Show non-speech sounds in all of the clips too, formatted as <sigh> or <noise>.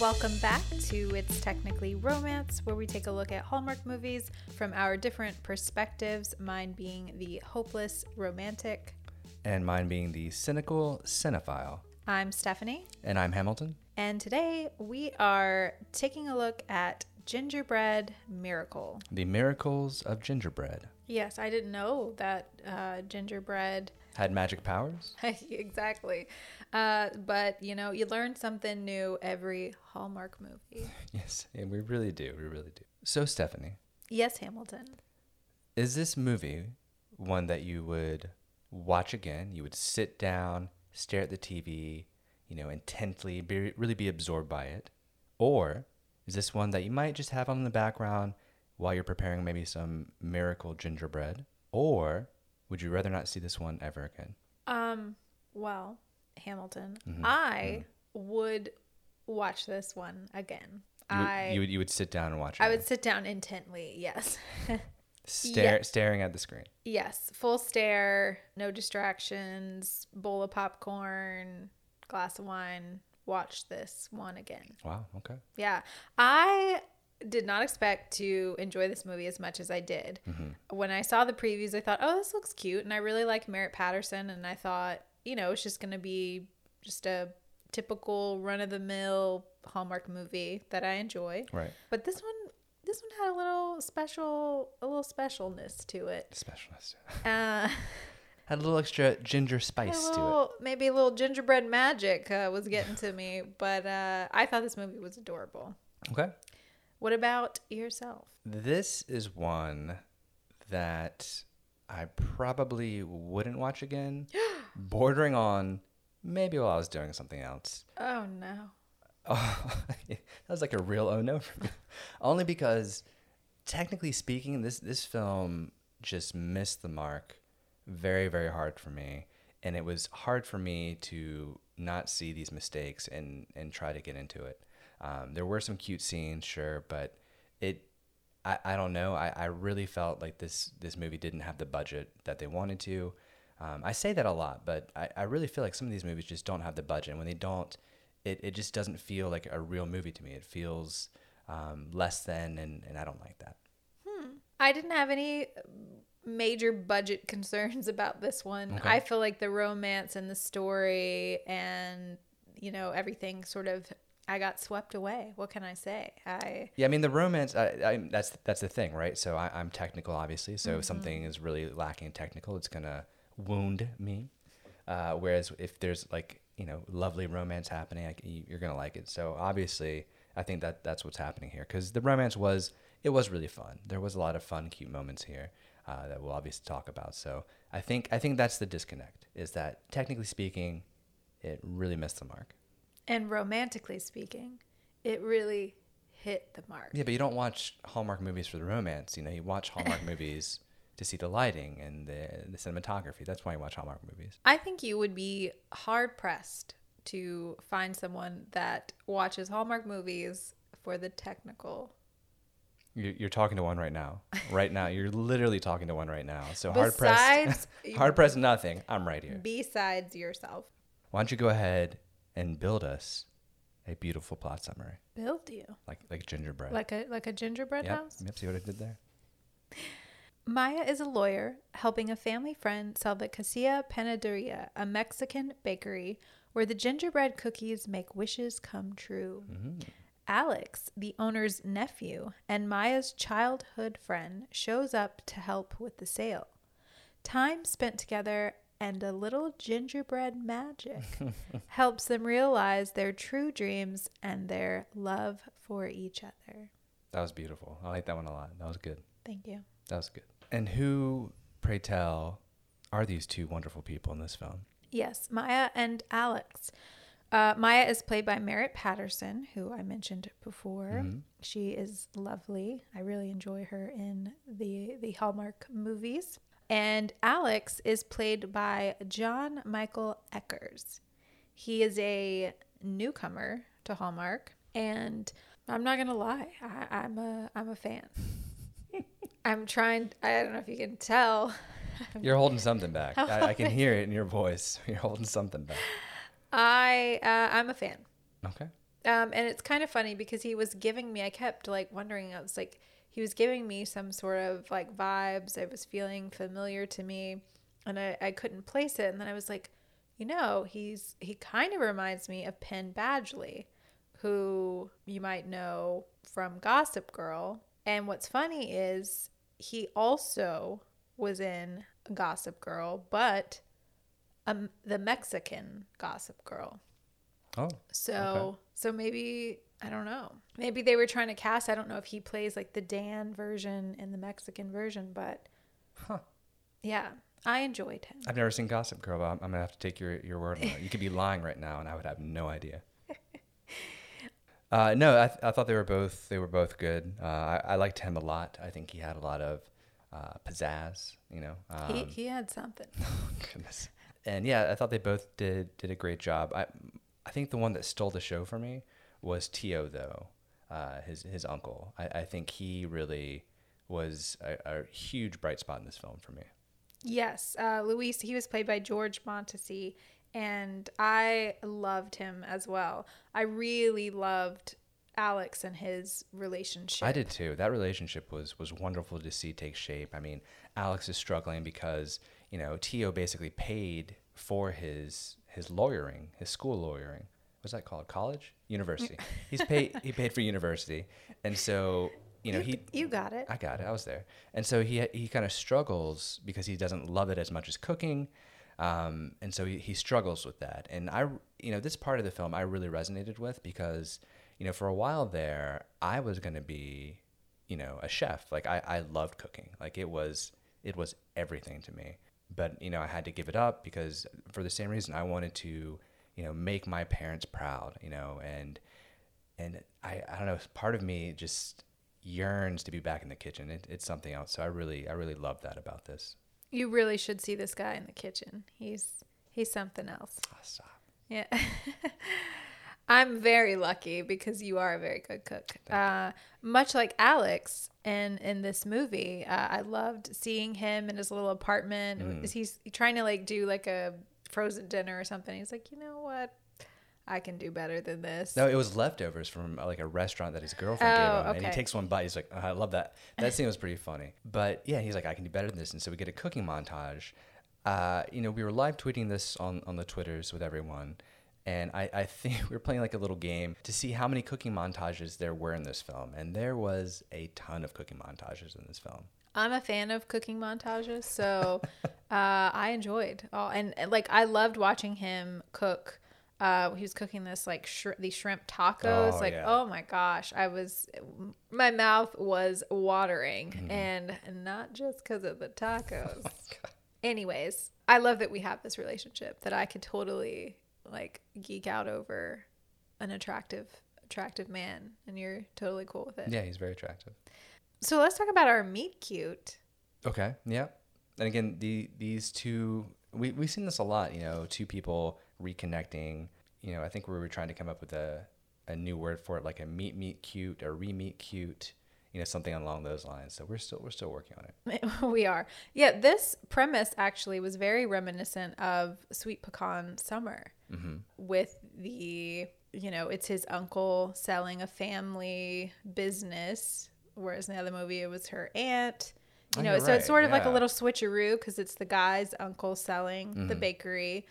Welcome back to It's Technically Romance, where we take a look at Hallmark movies from our different perspectives, mine being the hopeless romantic. And mine being the cynical cinephile. I'm Stephanie, And I'm Hamilton. and today we are taking a look at Gingerbread Miracle. The miracles of gingerbread. Yes, I didn't know that uh, gingerbread Had magic powers? <laughs> exactly. Uh, but you know, you learn something new every Hallmark movie. <laughs> Yes, and we really do. We really do. So, Stephanie, Yes, Hamilton. is this movie one that you would watch again? You would sit down, stare at the TV, you know, intently, be, really be absorbed by it? Or is this one that you might just have on in the background while you're preparing maybe some miracle gingerbread? Or would you rather not see this one ever again? Um, well, Hamilton, Mm-hmm. I would watch this one again. You would, I you would, you would sit down and watch it. I would sit down intently. Yes. <laughs> stare Yeah. staring at the screen. yes, full stare, no distractions, bowl of popcorn, glass of wine, watch this one again. Wow. Okay. Yeah. I did not expect to enjoy this movie as much as I did. When I saw the previews, I thought, oh, this looks cute. And I really like Merritt Patterson. And I thought, you know, it's just going to be just a typical run of the mill Hallmark movie that I enjoy. Right. But this one, this one had a little special, a little specialness to it. Specialist. Uh, <laughs> <laughs> Had a little extra ginger spice to it. little, maybe a little gingerbread magic uh, was getting to me. But uh, I thought this movie was adorable. Okay. What about yourself? This is one that I probably wouldn't watch again, <gasps> bordering on maybe while I was doing something else. Oh no. Oh, <laughs> that was like a real oh no for me. <laughs> Only because, technically speaking, this this film just missed the mark very very hard for me, and it was hard for me to not see these mistakes and and try to get into it. Um, there were some cute scenes, sure, but it. I, I don't know. I, I really felt like this this movie didn't have the budget that they wanted to. Um, I say that a lot, but I, I really feel like some of these movies just don't have the budget. And when they don't, it, it just doesn't feel like a real movie to me. It feels um, less than, and, and I don't like that. Hmm. I didn't have any major budget <laughs> concerns about this one. Okay. I feel like the romance and the story and you know everything sort of I got swept away. What can I say? I Yeah, I mean the romance. I, I, that's that's the thing, right? So I, I'm technical, obviously. So if something is really lacking in technical, it's gonna wound me. Uh, whereas if there's like you know lovely romance happening, like, you're gonna like it. So obviously, I think that that's what's happening here because the romance was it was really fun. There was a lot of fun, cute moments here uh, that we'll obviously talk about. So I think I think that's the disconnect is that technically speaking, it really missed the mark. And romantically speaking, it really hit the mark. Yeah, but you don't watch Hallmark movies for the romance. You know, you watch Hallmark <laughs> movies to see the lighting and the, the cinematography. That's why you watch Hallmark movies. I think you would be hard pressed to find someone that watches Hallmark movies for the technical You're, you're talking to one right now. Right now, you're literally talking to one right now. So hard pressed, <laughs> hard pressed, nothing. I'm right here. besides yourself. Why don't you go ahead and build us a beautiful plot summary, Build you like like gingerbread. like a like a gingerbread yep. house. Yep. See what I did there? Maya is a lawyer helping a family friend sell the Casilla Panaderia, a Mexican bakery where the gingerbread cookies make wishes come true. Mm-hmm. Alex, the owner's nephew and Maya's childhood friend, shows up to help with the sale. Time spent together and a little gingerbread magic <laughs> helps them realize their true dreams and their love for each other. That was beautiful. I like that one a lot. That was good. Thank you. That was good. And who, pray tell, are these two wonderful people in this film? Yes, Maya and Alex. Uh, Maya is played by Merritt Patterson, who I mentioned before. She is lovely. I really enjoy her in the the Hallmark movies. And Alex is played by John Michael Eckers. He is a newcomer to Hallmark, and I'm not gonna lie, I, I'm a I'm a fan. <laughs> I'm trying. I don't know if you can tell. <laughs> You're holding something back. I, I can <laughs> hear it in your voice. You're holding something back. I uh, I'm a fan. Okay. Um, and it's kind of funny because he was giving me, I kept like wondering, I was like, he was giving me some sort of like vibes. I was feeling familiar to me and I, I couldn't place it. And then I was like, you know, he's, he kind of reminds me of Penn Badgley, who you might know from Gossip Girl. And what's funny is he also was in Gossip Girl, but um, the Mexican Gossip Girl. Oh. So Okay. so maybe I don't know. Maybe they were trying to cast. I don't know if he plays like the Dan version and the Mexican version, but Huh. yeah, I enjoyed him. I've never seen Gossip Girl, but I'm, I'm gonna have to take your, your word on it. You could be lying right now, and I would have no idea. <laughs> Uh, no, I, th- I thought they were both they were both good. Uh, I, I liked him a lot. I think he had a lot of uh, pizzazz. You know, um, he he had something. <laughs> goodness. And yeah, I thought they both did did a great job. I I think the one that stole the show for me was Tio though, uh, his his uncle. I, I think he really was a, a huge bright spot in this film for me. Yes, uh, Luis. He was played by George Montesi, and I loved him as well. I really loved Alex and his relationship. I did too. That relationship was was wonderful to see take shape. I mean, Alex is struggling because you know Tio basically paid for his his lawyering, his school lawyering. What's that called? College, university. <laughs> He's paid. he paid for university, and so you know he. You got it. I got it. I was there, and so he he kind of struggles because he doesn't love it as much as cooking, um, and so he, he struggles with that. And I, you know, this part of the film I really resonated with because you know for a while there I was gonna be, you know, a chef. Like I I loved cooking. Like it was it was everything to me. But you know I had to give it up because for the same reason I wanted to you know make my parents proud. You know and and I, I don't know part of me just yearns to be back in the kitchen it, it's something else so i really i really love that about this You really should see this guy in the kitchen. He's he's something else. oh, stop Yeah. <laughs> I'm very lucky because you are a very good cook. Uh, much like Alex in in this movie, uh, I loved seeing him in his little apartment. Mm. He's trying to like do like a frozen dinner or something. He's like, you know what? I can do better than this. no it was leftovers from like a restaurant that his girlfriend gave Oh, him and he takes one bite. He's like oh, i love that. That scene was pretty funny. But yeah he's like i can do better than this. And so we get a cooking montage. Uh, you know we were live tweeting this on on the twitters with everyone and I, I think <laughs> we were playing like a little game to see how many cooking montages there were in this film. And there was a ton of cooking montages in this film I'm a fan of cooking montages, so <laughs> uh, I enjoyed all and, and, like I loved watching him cook. Uh, he was cooking this like sh- these shrimp tacos. Oh, like yeah. oh my gosh, I was my mouth was watering, Mm-hmm. and not just because of the tacos. <laughs> Oh Anyways, I love that we have this relationship that I could totally like geek out over an attractive attractive man, and you're totally cool with it. yeah he's very attractive So let's talk about our meet cute. Okay. Yeah. And again, the these two we we've seen this a lot. You know, two people reconnecting. You know, I think we were trying to come up with a a new word for it, like a meet meet cute or re meet cute. You know, something along those lines. So we're still we're still working on it. <laughs> we are. Yeah, this premise actually was very reminiscent of Sweet Pecan Summer Mm-hmm. with the, you know, it's his uncle selling a family business, whereas in the other movie it was her aunt. You Oh, know, so it's sort of like a little switcheroo because it's the guy's uncle selling the Mhm. bakery,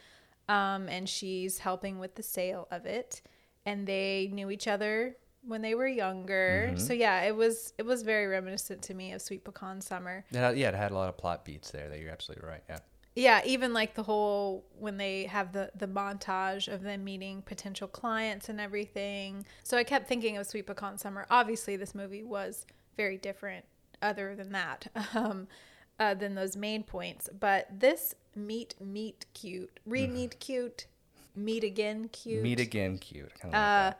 um, and she's helping with the sale of it. And they knew each other when they were younger. Mhm. So yeah, it was it was very reminiscent to me of Sweet Pecan Summer. Had- yeah, it had a lot of plot beats there. That you're absolutely right. Yeah. Yeah, even like the whole when they have the the montage of them meeting potential clients and everything. So I kept thinking of Sweet Pecan Summer. Obviously, this movie was very different, other than that, <laughs> um, uh, than those main points. But this meet meet cute, re meet cute, meet again cute. Meet again, cute. I Uh, like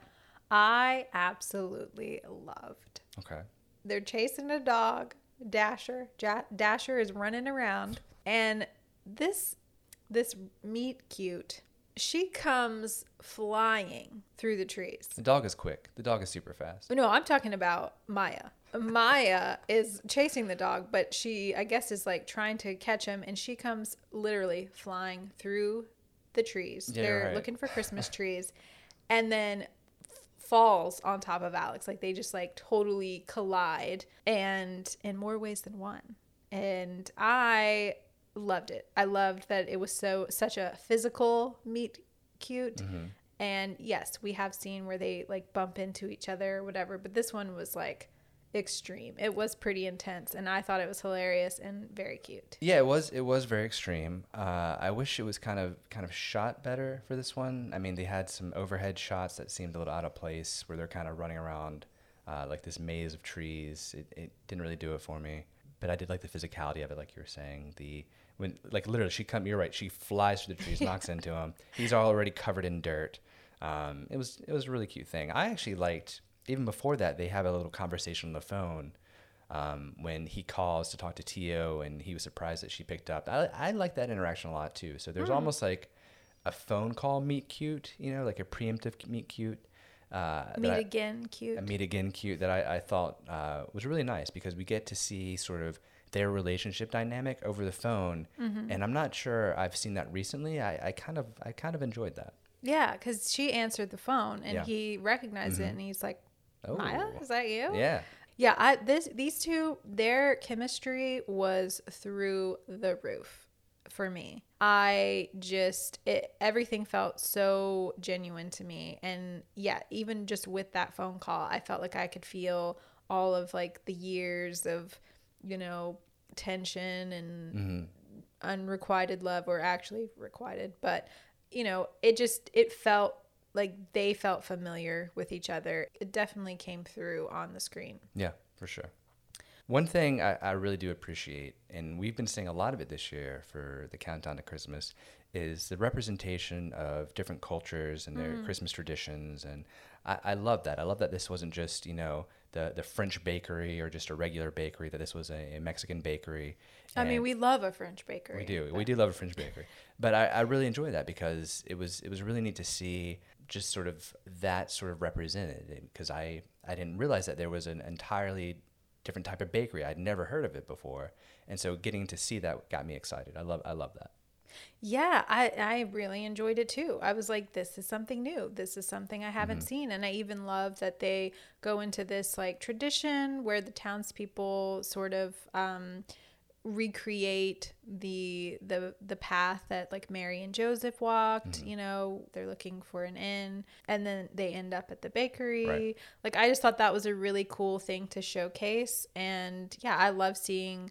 I absolutely loved. Okay. They're chasing a dog. Dasher, ja- Dasher is running around, and this this meet cute. She comes flying through the trees. The dog is quick. The dog is super fast. No, I'm talking about Maya. Maya is chasing the dog, but she, I guess, is like trying to catch him, and she comes literally flying through the trees. Yeah, They're right. looking for Christmas trees, and then falls on top of Alex. Like they just like totally collide and in more ways than one. And I loved it. I loved that it was so such a physical meet cute. Mm-hmm. And yes, we have seen where they like bump into each other or whatever, but this one was like extreme. It was pretty intense and I thought it was hilarious and very cute. Yeah, it was. It was very extreme. Uh, I wish it was kind of kind of shot better for this one. I mean, they had some overhead shots that seemed a little out of place, where they're kind of running around uh, like this maze of trees. It, it didn't really do it for me, but I did like the physicality of it, like you were saying. The when like literally she come, you're right. She flies through the trees, <laughs> knocks into him. He's already covered in dirt. Um, it was it was a really cute thing. I actually liked even before that, they have a little conversation on the phone um, when he calls to talk to Tio, and he was surprised that she picked up. I, I like that interaction a lot too. So there's Mm. almost like a phone call meet cute, you know, like a preemptive meet cute. Uh, Meet I- again, cute. a meet again cute that I, I thought uh, was really nice because we get to see sort of their relationship dynamic over the phone, Mm-hmm. and I'm not sure I've seen that recently. I, I kind of I kind of enjoyed that. Yeah, because she answered the phone and Yeah. he recognized it and he's like, Maya, Oh. is that you? Yeah, Yeah, I this these two their chemistry was through the roof for me. I just it everything felt so genuine to me and yeah, even just with that phone call, I felt like I could feel all of like the years of, you know, tension and Mm-hmm. unrequited love or actually requited, but you know, it just it felt like they felt familiar with each other. It definitely came through on the screen. Yeah, for sure. One thing I, I really do appreciate, and we've been seeing a lot of it this year for the countdown to Christmas, is the representation of different cultures and their Christmas traditions. And I, I love that. I love that this wasn't just, you know, the, the French bakery or just a regular bakery, that this was a, a Mexican bakery. I mean, we love a French bakery. we do. We do love a French bakery. But I, I really enjoy that because it was it was really neat to see just sort of that sort of represented because I, I didn't realize that there was an entirely different type of bakery. I'd never heard of it before. And so getting to see that got me excited. I love I love that. Yeah, I, I really enjoyed it too. I was like, this is something new. This is something I haven't seen. And I even love that they go into this like tradition where the townspeople sort of um, recreate the the the path that like Mary and Joseph walked. You know, they're looking for an inn, and then they end up at the bakery. Right. Like I just thought that was a really cool thing to showcase. And yeah, I love seeing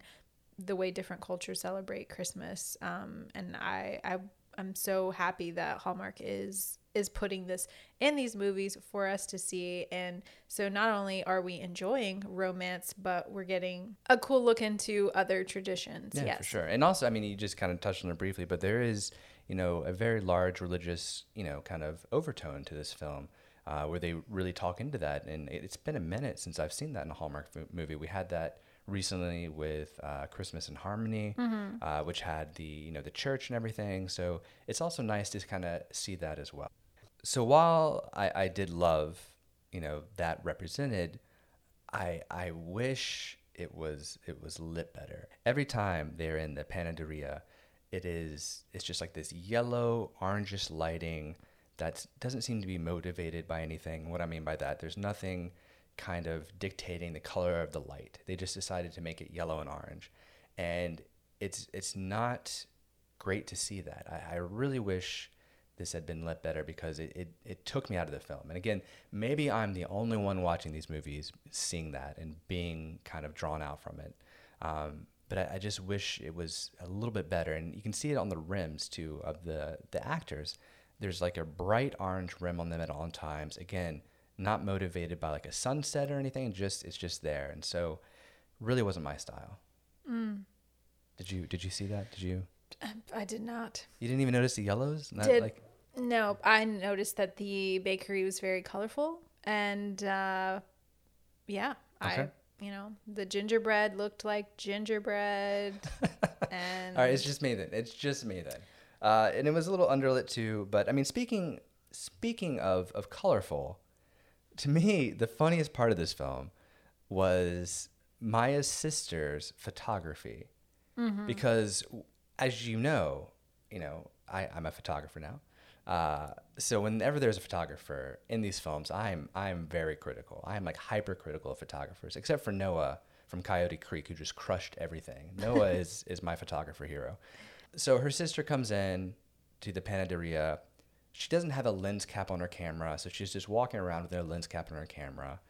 the way different cultures celebrate Christmas. Um, and I, I, I'm so happy that Hallmark is is putting this in these movies for us to see. And so not only are we enjoying romance, but we're getting a cool look into other traditions. Yeah, yes. for sure. And also, I mean, you just kind of touched on it briefly, but there is, you know, a very large religious, you know, kind of overtone to this film, uh, where they really talk into that. And it- it's been a minute since I've seen that in a Hallmark movie. We had that recently with uh, Christmas in Harmony, uh, which had the, you know, the church and everything. So it's also nice to kind of see that as well. So while I, I did love, you know, that represented, I I wish it was it was lit better. Every time they're in the panaderia, it is it's just like this yellow orangish lighting that doesn't seem to be motivated by anything. What I mean by that, there's nothing kind of dictating the color of the light. They just decided to make it yellow and orange, and it's it's not great to see that. I, I really wish this had been lit better because it, it, it took me out of the film. And again, maybe I'm the only one watching these movies seeing that and being kind of drawn out from it. Um, but I, I just wish it was a little bit better. And you can see it on the rims too of the, the actors. There's like a bright orange rim on them at all times. Again, not motivated by like a sunset or anything. Just it's just there. And so, really wasn't my style. Did you did you see that? Did you? I did not. You didn't even notice the yellows? Not Did- like No, I noticed that the bakery was very colorful, and uh, yeah, I you know the gingerbread looked like gingerbread, <laughs> and All right, it's just me then. It's just me then. Uh, and it was a little underlit too. But I mean, speaking speaking of of colorful, to me, the funniest part of this film was Maya's sister's photography, because as you know, you know, I, I'm a photographer now. Uh, so whenever there's a photographer in these films, I'm I'm very critical. I'm like hypercritical of photographers, except for Noah from Coyote Creek, who just crushed everything. <laughs> Noah is is my photographer hero. So her sister comes in to the panaderia. She doesn't have a lens cap on her camera, so she's just walking around with no lens cap on her camera.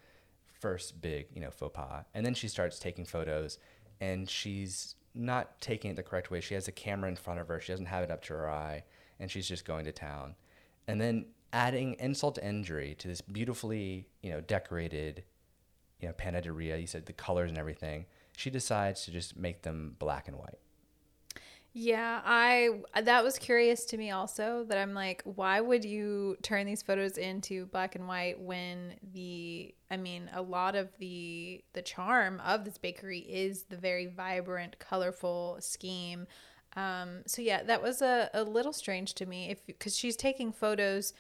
First big, you know, faux pas, and then she starts taking photos, and she's not taking it the correct way. She has a camera in front of her. She doesn't have it up to her eye and she's just going to town. And then adding insult to injury to this beautifully, you know, decorated, you know, panaderia. You said the colors and everything. She decides to just make them black and white. Yeah, I that was curious to me also that I'm like why would you turn these photos into black and white when the I mean a lot of the the charm of this bakery is the very vibrant colorful scheme um, so yeah, that was a, a little strange to me if because she's taking photos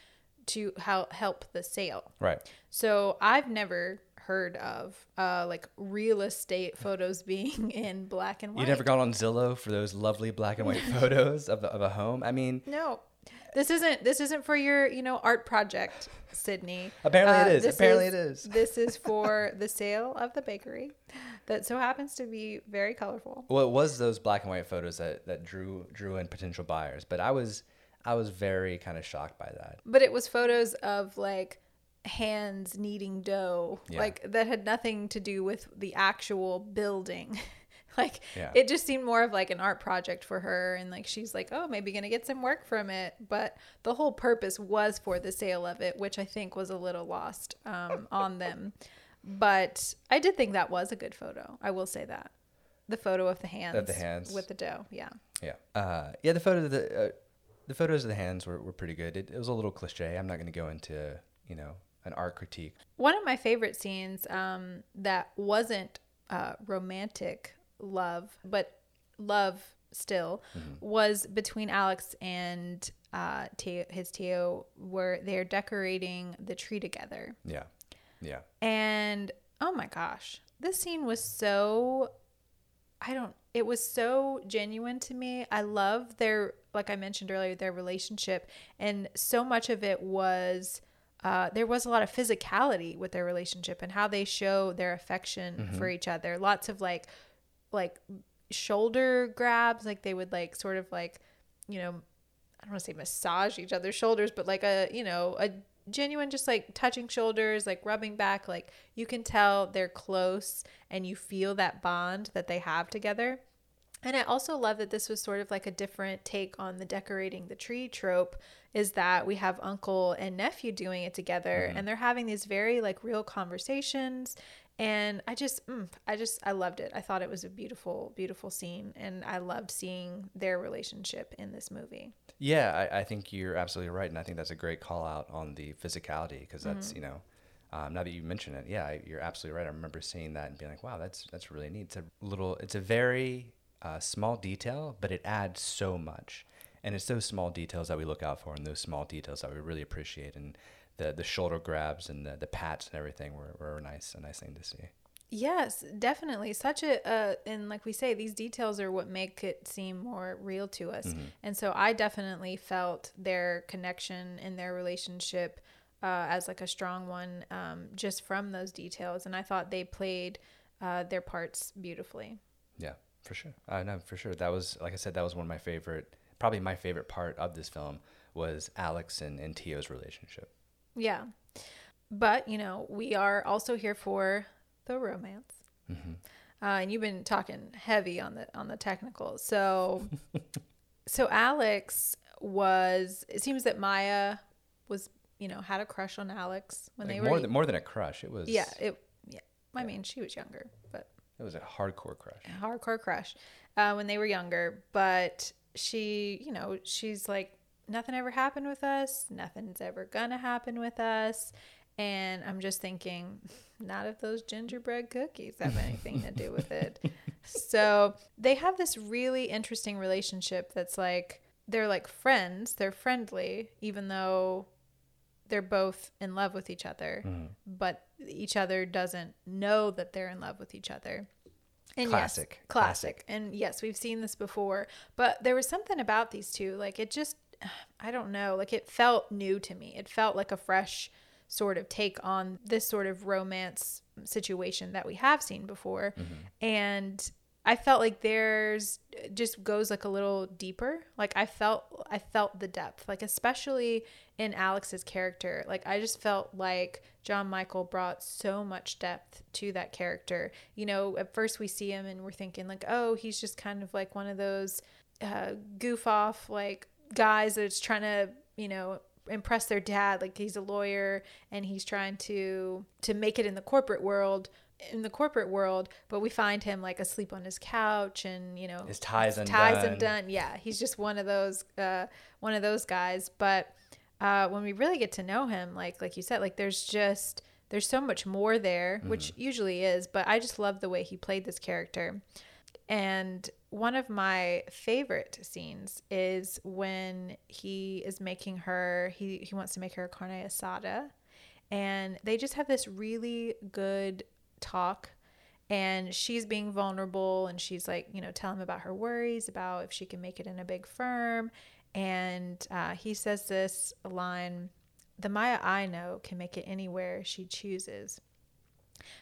to help help the sale. Right. So I've never heard of uh, like real estate photos being <laughs> in black and white. You never got on Zillow for those lovely black and white <laughs> photos of, of a home? I mean, no. This isn't this isn't for your you know art project, Sydney. Apparently uh, it is. Apparently is, it is. this is <laughs> for the sale of the bakery that so happens to be very colorful. Well, it was those black and white photos that, that drew drew in potential buyers, but I was I was very kind of shocked by that. But it was photos of like hands kneading dough, yeah. like that had nothing to do with the actual building. <laughs> like yeah. it just seemed more of like an art project for her and like she's like oh maybe gonna get some work from it but the whole purpose was for the sale of it which i think was a little lost um, <laughs> on them but I did think that was a good photo. I will say that. The photo of the hands. Of the hands. With the dough. Yeah. Yeah. Uh, yeah, the photo of the, uh, the photos of the hands were, were pretty good. It, it was a little cliche. I'm not going to go into, you know, an art critique. One of my favorite scenes um, that wasn't uh, romantic love, but love still, mm-hmm. was between Alex and uh, Tio, his Tio, where they're decorating the tree together. Yeah. Yeah. And oh my gosh, this scene was so I don't it was so genuine to me. I love their like I mentioned earlier their relationship and so much of it was uh, there was a lot of physicality with their relationship and how they show their affection mm-hmm. for each other. Lots of like like shoulder grabs, like they would like sort of like, you know, I don't want to say massage each other's shoulders, but like a, you know, a genuine just like touching shoulders like rubbing back like you can tell they're close and you feel that bond that they have together and i also love that this was sort of like a different take on the decorating the tree trope is that we have uncle and nephew doing it together mm-hmm. and they're having these very like real conversations. And i just mm, i just i loved it. I thought it was a beautiful beautiful scene and i loved seeing their relationship in this movie. Yeah i, I think you're absolutely right and i think that's a great call out on the physicality because that's mm-hmm. you know um, now that you mention it yeah you're absolutely right. I remember seeing that and being like wow that's that's really neat. It's a little it's a very uh, small detail but it adds so much and it's those small details that we look out for and those small details that we really appreciate and the the shoulder grabs and the, the pats and everything were, were nice a nice thing to see. Yes, definitely. Such a uh, and like we say, these details are what make it seem more real to us. Mm-hmm. And so I definitely felt their connection and their relationship uh, as like a strong one, um, just from those details. And I thought they played uh, their parts beautifully. Yeah, for sure. I know for sure. That was like I said, that was one of my favorite, probably my favorite part of this film was Alex and, and Tio's relationship. Yeah. But, you know, we are also here for the romance. Mm-hmm. Uh, and you've been talking heavy on the on the technical. So <laughs> so Alex was it seems that Maya was, you know, had a crush on Alex when like they were more than more than a crush. It was Yeah, it yeah. I mean, she was younger, but it was a hardcore crush. A hardcore crush. Uh, when they were younger, but she, you know, she's like nothing ever happened with us. Nothing's ever gonna happen with us. And I'm just thinking, <laughs> not if those gingerbread cookies have anything to do with it. <laughs> so they have this really interesting relationship that's like, they're like friends, they're friendly, even though they're both in love with each other, mm. but each other doesn't know that they're in love with each other. And classic. Yes, classic. classic. And yes, we've seen this before, but there was something about these two. Like it just, <sighs> I don't know, like it felt new to me. It felt like a fresh sort of take on this sort of romance situation that we have seen before. Mm-hmm. And I felt like there's just goes like a little deeper. Like I felt I felt the depth. Like especially in Alex's character. Like I just felt like John Michael brought so much depth to that character. You know, at first we see him and we're thinking like, "Oh, he's just kind of like one of those uh, goof off like guys that's trying to, you know, impress their dad like he's a lawyer and he's trying to to make it in the corporate world in the corporate world but we find him like asleep on his couch and you know His ties ties undone. undone. Yeah he's just one of those uh one of those guys. But uh when we really get to know him like like you said like there's just there's so much more there which usually is but i just love the way he played this character. And one of my favorite scenes is when he is making her he he wants to make her a carne asada. And they just have this really good talk and she's being vulnerable and she's like you know tell him about her worries about if she can make it in a big firm and uh, he says this line the maya i know can make it anywhere she chooses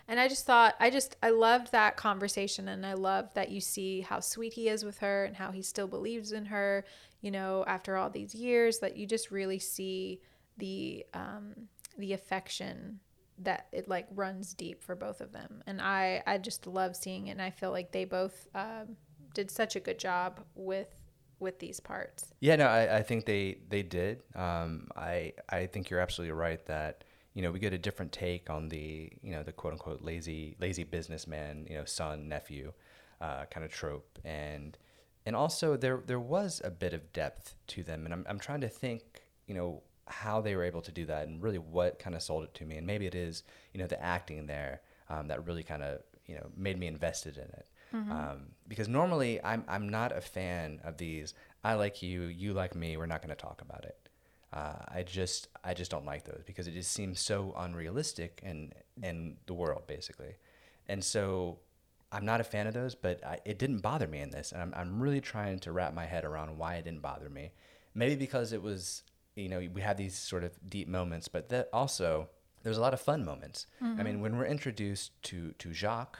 and I just thought, I just, I loved that conversation. And I love that you see how sweet he is with her and how he still believes in her, you know, after all these years, that you just really see the, um, the affection that it like runs deep for both of them. And I, I just love seeing it. And I feel like they both, um, did such a good job with, with these parts. Yeah, no, I, I think they they did. Um, I I think you're absolutely right that you know we get a different take on the you know the quote unquote lazy lazy businessman you know son nephew uh, kind of trope and and also there there was a bit of depth to them and I'm I'm trying to think you know how they were able to do that and really what kind of sold it to me and maybe it is you know the acting there um, that really kind of you know made me invested in it um, because normally I'm I'm not a fan of these. I like you, you like me. We're not going to talk about it. Uh, I just I just don't like those because it just seems so unrealistic in in the world basically, and so I'm not a fan of those. But I, it didn't bother me in this, and I'm I'm really trying to wrap my head around why it didn't bother me. Maybe because it was you know we have these sort of deep moments, but that also there's a lot of fun moments. I mean, when we're introduced to to Jacques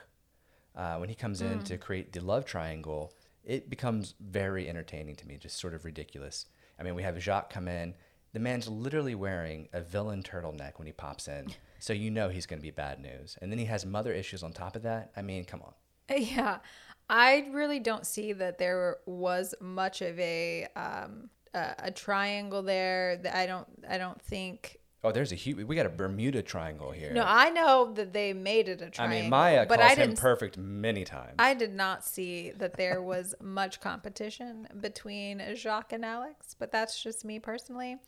uh, when he comes in to create the love triangle, it becomes very entertaining to me, just sort of ridiculous. I mean, we have Jacques come in. The man's literally wearing a villain turtleneck when he pops in, so you know he's going to be bad news. And then he has mother issues on top of that. I mean, come on. Yeah, I really don't see that there was much of a um, a, a triangle there. That I don't I don't think. Oh, there's a huge. We got a Bermuda Triangle here. No, I know that they made it a triangle. I mean, Maya but calls I him perfect many times. I did not see that there was much competition between Jacques and Alex, but that's just me personally.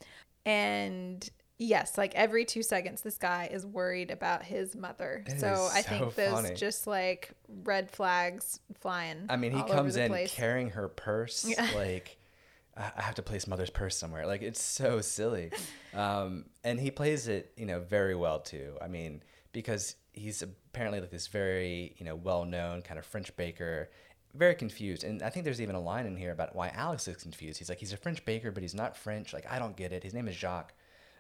And yes, like every two seconds, this guy is worried about his mother. It so I so think funny. just like red flags flying. I mean, he comes in place. carrying her purse. <laughs> Like, I I have to place mother's purse somewhere. Like, it's so silly. Um, and he plays it, you know, very well too. I mean, because he's apparently like this very, you know, well-known kind of French baker, very confused. And I think there's even a line in here about why Alex is confused. He's like, he's a French baker, but he's not French. Like, I don't get it. His name is Jacques.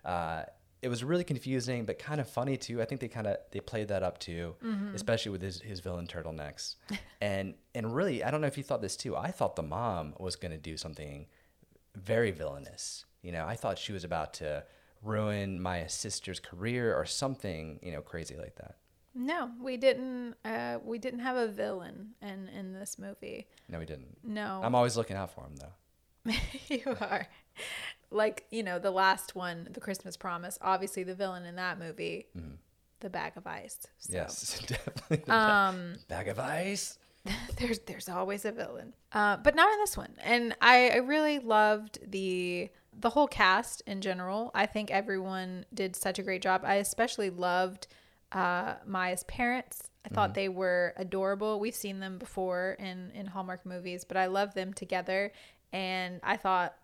Uh, it was really confusing, but kind of funny too. I think they kind of they played that up too, especially with his, his villain turtlenecks. <laughs> and and really, I don't know if you thought this too. I thought the mom was going to do something very villainous. You know, I thought she was about to ruin my sister's career or something, you know, crazy like that. No, we didn't. Uh, we didn't have a villain in in this movie. No, we didn't. No, I'm always looking out for him though. <laughs> you are. Like you know, the last one, the Christmas Promise. Obviously, the villain in that movie, the bag of ice. So, Yes, <laughs> definitely. Um, Bag of ice. <laughs> there's there's always a villain, uh, but not in this one. And I, I really loved the the whole cast in general. I think everyone did such a great job. I especially loved uh, Maya's parents. I thought they were adorable. We've seen them before in in Hallmark movies, but I love them together. And I thought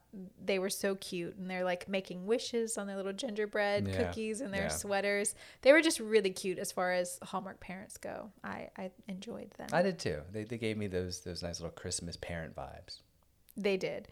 they were so cute and they're like making wishes on their little gingerbread Yeah, cookies and their yeah. sweaters. They were just really cute as far as Hallmark parents go. I, I enjoyed them. I did too. They, they gave me those those nice little Christmas parent vibes. They did.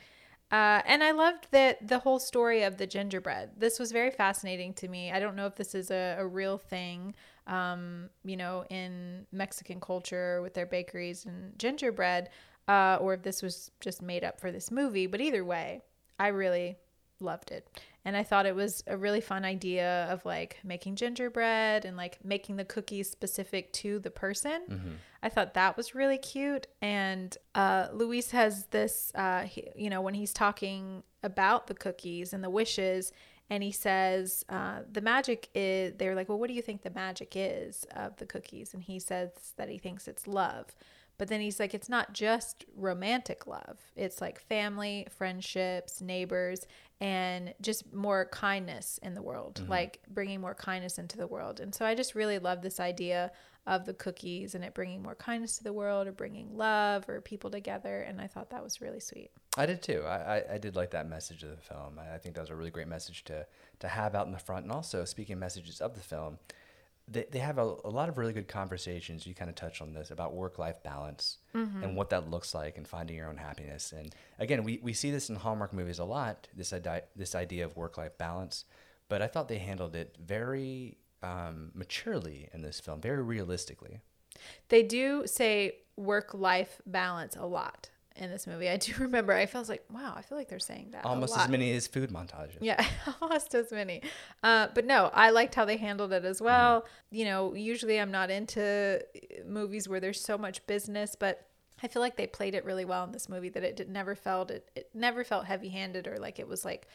Uh, and I loved that the whole story of the gingerbread. This was very fascinating to me. I don't know if this is a, a real thing, um, you know, in Mexican culture with their bakeries and gingerbread, uh, or if this was just made up for this movie. But either way, I really loved it. And I thought it was a really fun idea of like making gingerbread and like making the cookies specific to the person. Mm-hmm. I thought that was really cute. And uh, Luis has this, uh, he, you know, when he's talking about the cookies and the wishes, and he says, uh, the magic is, they're like, well, what do you think the magic is of the cookies? And he says that he thinks it's love. But then he's like, it's not just romantic love. It's like family, friendships, neighbors, and just more kindness in the world, Mm-hmm. like bringing more kindness into the world. And so I just really love this idea of the cookies and it bringing more kindness to the world or bringing love or people together. And I thought that was really sweet. I did too. I, I, I did like that message of the film. I, I think that was a really great message to, to have out in the front. And also, speaking of messages of the film, they, they have a, a lot of really good conversations. You kind of touched on this about work life balance and what that looks like and finding your own happiness. And again, we, we see this in Hallmark movies a lot this, this idea of work life balance. But I thought they handled it very um, maturely in this film, very realistically. They do say work life balance a lot in this movie. I do <laughs> remember, I felt like, wow, I feel like they're saying that. Almost as many as food montages. Yeah, <laughs> almost as many. Uh, but no, I liked how they handled it as well. You know, usually I'm not into movies where there's so much business, but I feel like they played it really well in this movie. That it did, never felt it, it never felt heavy handed or like it was like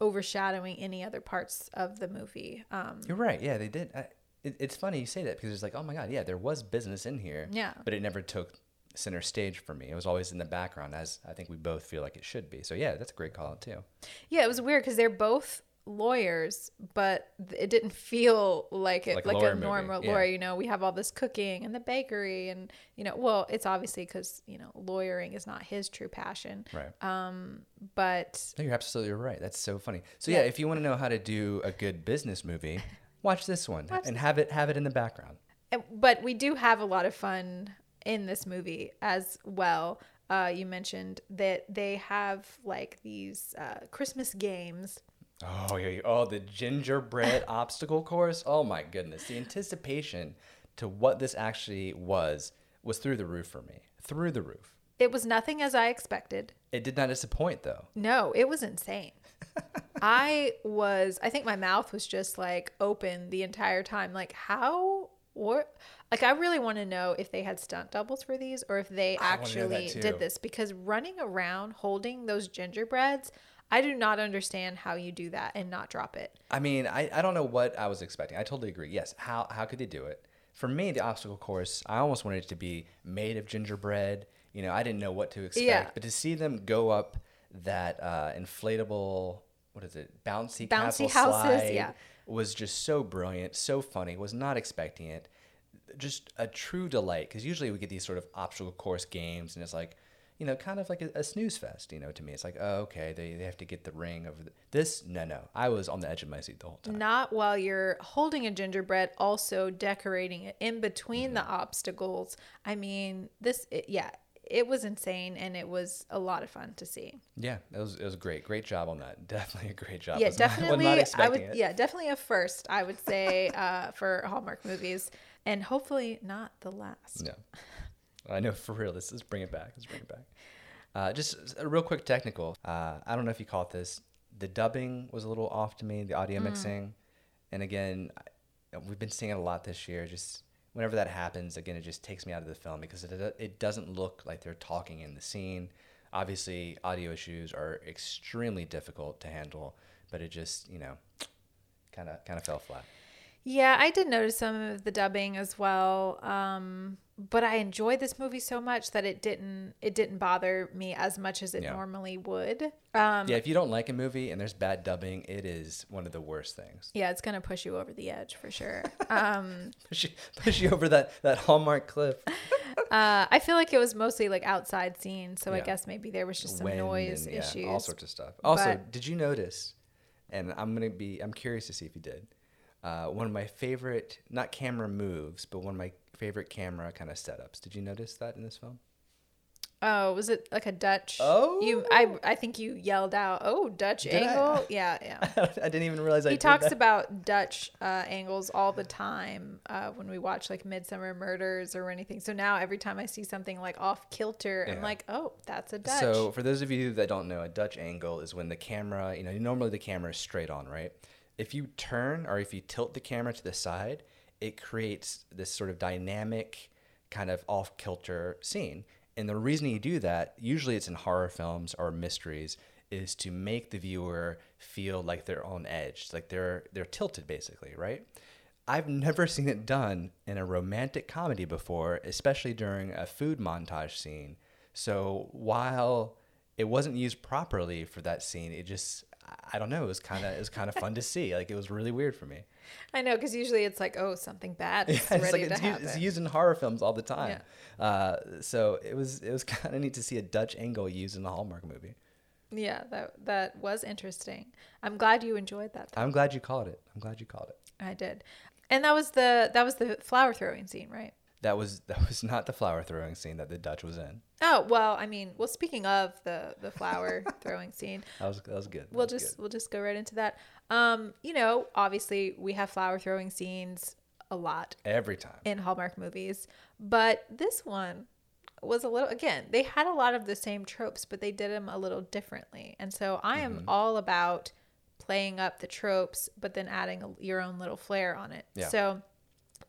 overshadowing any other parts of the movie. Um, You're right. Yeah, they did. I, it, it's funny you say that because it's like, oh my god, yeah, there was business in here. Yeah. But it never took center stage for me. It was always in the background, as I think we both feel like it should be. So yeah, that's a great call out too. yeah, it was weird because they're both lawyers, but it didn't feel like it Like a like, a movie, normal yeah. lawyer. You know, we have all this cooking and the bakery, and you know, well, it's obviously because you know, lawyering is not his true passion. Right. Um, but No, you're absolutely right. That's so funny. So yeah, Yeah. if you want to know how to do a good business movie, <laughs> watch this one and have it have it in the background. but we do have a lot of fun in this movie as well. Uh, you mentioned that they have like these uh, Christmas games. Oh yeah, oh the gingerbread <laughs> obstacle course. Oh my goodness, the anticipation to what this actually was was through the roof for me. Through the roof. It was nothing as I expected. It did not disappoint though. No, it was insane. <laughs> I was, I think my mouth was just like open the entire time. Like, how, what? Like, I really want to know if they had stunt doubles for these or if they I wanna know that actually did this because running around holding those gingerbreads, I do not understand how you do that and not drop it. I mean, I, I don't know what I was expecting. I totally agree. Yes, how how could they do it? For me, the obstacle course, I almost wanted it to be made of gingerbread. You know, I didn't know what to expect, Yeah. but to see them go up that uh, inflatable, what is it, bouncy, Bouncy castle houses, slide yeah. was just so brilliant, so funny. Was not expecting it. Just a true delight because usually we get these sort of obstacle course games, and it's like, you know, kind of like a, a snooze fest. You know, to me, it's like, oh, okay, they, they have to get the ring over the, this. No, no, I was on the edge of my seat the whole time. Not while you're holding a gingerbread, also decorating it in between Mm-hmm. the obstacles. I mean, this, it, yeah, it was insane and it was a lot of fun to see. Yeah, it was it was great. Great job on that. <laughs> Definitely a great job. Yeah, <laughs> definitely. not I would. it. Yeah, definitely a first. I would say <laughs> uh, for Hallmark movies, and hopefully not the last. Yeah. I know for real. Let's, let's bring it back. Let's bring it back. Uh, just a real quick technical. Uh, I don't know if you caught this. The dubbing was a little off to me. The audio Mm. mixing, and again, I- we've been seeing it a lot this year. Just whenever that happens, again, it just takes me out of the film because it it doesn't look like they're talking in the scene. Obviously, audio issues are extremely difficult to handle, but it just you know, kind of kind of fell flat. Yeah, I did notice some of the dubbing as well. Um, but I enjoyed this movie so much that it didn't it didn't bother me as much as it Yeah. normally would. Um, Yeah, if you don't like a movie and there's bad dubbing, it is one of the worst things. yeah, it's gonna push you over the edge for sure. <laughs> Um, Push you, push you over that, that Hallmark cliff. <laughs> uh, I feel like it was mostly like outside scenes, so I guess maybe there was just some Wind noise and, yeah, issues. all sorts of stuff. Also, But- did you notice? And I'm gonna be, I'm curious to see if you did. Uh, one of my favorite, not camera moves, but one of my favorite camera kind of setups. Did you notice that in this film? Oh, was it like a Dutch? Oh. you. I I think you yelled out, "Oh, Dutch Did I? angle." <laughs> Yeah, yeah. I didn't even realize I he talks that. about Dutch uh, angles all the time uh, when we watch like Midsomer Murders or anything. So now every time I see something like off kilter, I'm like, oh, that's a Dutch. So, for those of you that don't know, a Dutch angle is when the camera, you know, normally the camera is straight on, right? If you turn or if you tilt the camera to the side, it creates this sort of dynamic, kind of off kilter scene. And the reason you do that, usually it's in horror films or mysteries, is to make the viewer feel like they're on edge, like they're they're tilted basically, right? I've never <laughs> seen it done in a romantic comedy before, especially during a food montage scene. So while it wasn't used properly for that scene, it just I don't know, it was kind of it was kind of fun to see. Like it was really weird for me. I know because usually it's like, oh, something bad <laughs> is It's like ready it's, to used, happen. it's used in horror films all the time. Uh, so it was it was <laughs> kind of neat to see a Dutch angle used in a Hallmark movie. yeah, that that was interesting. I'm glad you enjoyed that. Though. I'm glad you called it. I'm glad you called it. I did, and that was the that was the flower throwing scene, right? That was that was not the flower throwing scene that the Dutch was in. Oh well, I mean, well, speaking of the the flower <laughs> throwing scene, That was that was good. That we'll was just good. we'll just go right into that. Um, you know, obviously we have flower throwing scenes a lot every time. in Hallmark movies, but this one was a little again, they had a lot of the same tropes, but they did them a little differently. And so I am Mm-hmm. all about playing up the tropes but then adding a, your own little flair on it. Yeah. So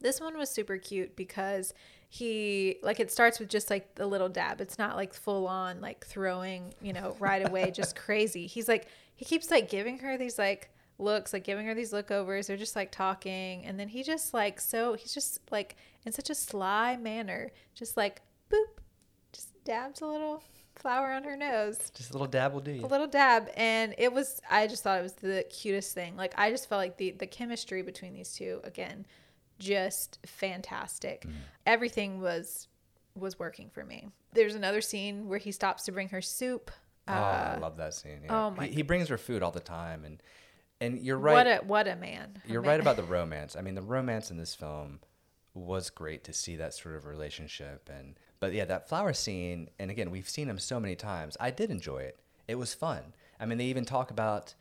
this one was super cute because he like it starts with just like the little dab. It's not like full on like throwing, you know, right away just <laughs> crazy. He's like he keeps like giving her these like looks, like giving her these lookovers. They're just like talking and then he just like so he's just like in such a sly manner, just like boop, just dabs a little flower on her nose Just a little dab will do you. a little dab and it was i just thought it was the cutest thing like i just felt like the the chemistry between these two again just fantastic Mm. everything was was working for me there's another scene where he stops to bring her soup oh, I love that scene. Yeah. oh my he, he brings her food all the time, and and you're right. what a what a man You're man. right about the <laughs> romance. I mean, the romance in this film was great to see that sort of relationship and but yeah, that flower scene and again, we've seen them so many times. I did enjoy it. It was fun. I mean, they even talk about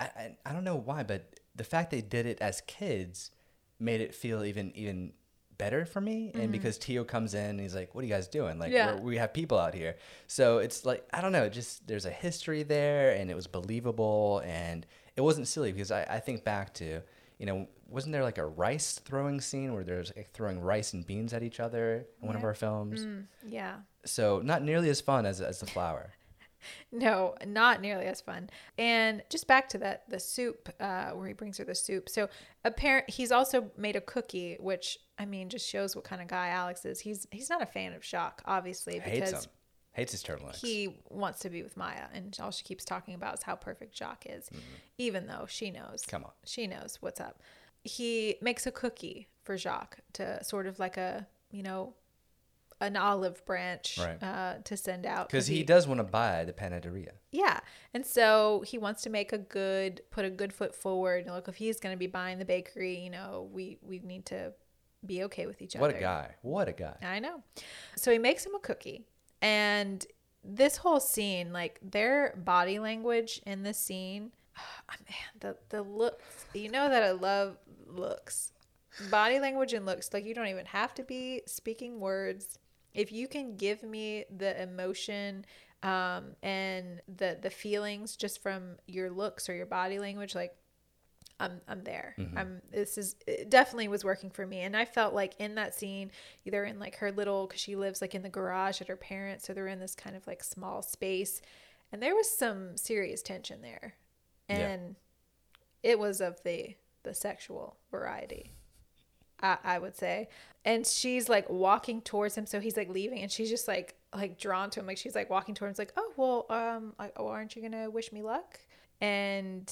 I, I, I don't know why, but the fact they did it as kids made it feel even even better for me. And because Tio comes in and he's like what are you guys doing? Like Yeah. we're, we have people out here. So it's like I don't know just there's a history there and it was believable and it wasn't silly because I, I think back to you know wasn't there like a rice throwing scene where there's like throwing rice and beans at each other in one of our films? Mm, yeah. So not nearly as fun as, as the flower <laughs> No, not nearly as fun. And just back to that the soup, uh, where he brings her the soup. So apparent he's also made a cookie, which I mean just shows what kind of guy Alex is. He's he's not a fan of Jacques, obviously, hates because him hates his turtlenecks he wants to be with Maya, and all she keeps talking about is how perfect Jacques is, even though she knows. Mm-hmm. Come on. she knows what's up. He makes a cookie for Jacques to sort of like a you know an olive branch Right. uh, to send out because he does want to buy the panaderia yeah. And so he wants to make a good put a good foot forward. And look, if he's going to be buying the bakery, you know, we we need to be okay with each what other. What a guy what a guy I know. So he makes him a cookie. And this whole scene, like their body language in this scene, oh, <sighs> man, the the looks. You know that I love looks. Body language and looks. Like you don't even have to be speaking words. If you can give me the emotion um, and the the feelings just from your looks or your body language, like I'm I'm there. I'm this is it definitely was working for me, and I felt like in that scene, either in like her little because she lives like in the garage at her parents, so they're in this kind of like small space, and there was some serious tension there, Yeah. and it was of the the sexual variety. I, I would say. And she's like walking towards him, so he's like leaving, and she's just like like drawn to him, like she's like walking towards him, like, oh well, um, like, oh, aren't you gonna wish me luck? And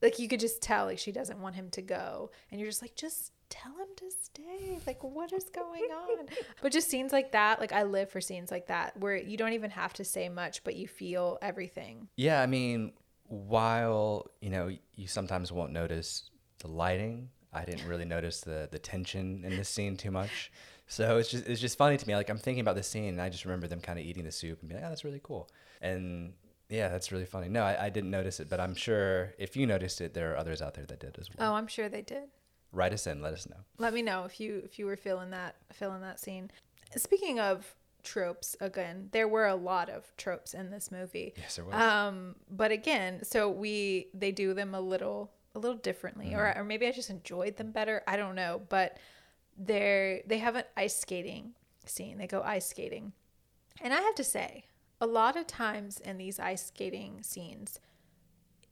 like you could just tell, like she doesn't want him to go, and you're just like, just tell him to stay. Like what is going on? <laughs> but just scenes like that, like I live for scenes like that where you don't even have to say much, but you feel everything. Yeah, I mean, while you know you sometimes won't notice the lighting, I didn't really notice the the tension in this scene too much. So it's just it's just funny to me. Like I'm thinking about this scene, and I just remember them kind of eating the soup and being like, "Oh, that's really cool." And yeah, that's really funny. No, I, I didn't notice it, but I'm sure if you noticed it, there are others out there that did as well. Oh, I'm sure they did. Write us in, let us know. Let me know if you if you were feeling that feeling that scene. Speaking of tropes, again, there were a lot of tropes in this movie. Yes, there was. Um, but again, so we they do them a little a little differently, or mm-hmm. or maybe I just enjoyed them better. I don't know, but they're they have an ice skating scene. They go ice skating, and I have to say, a lot of times in these ice skating scenes,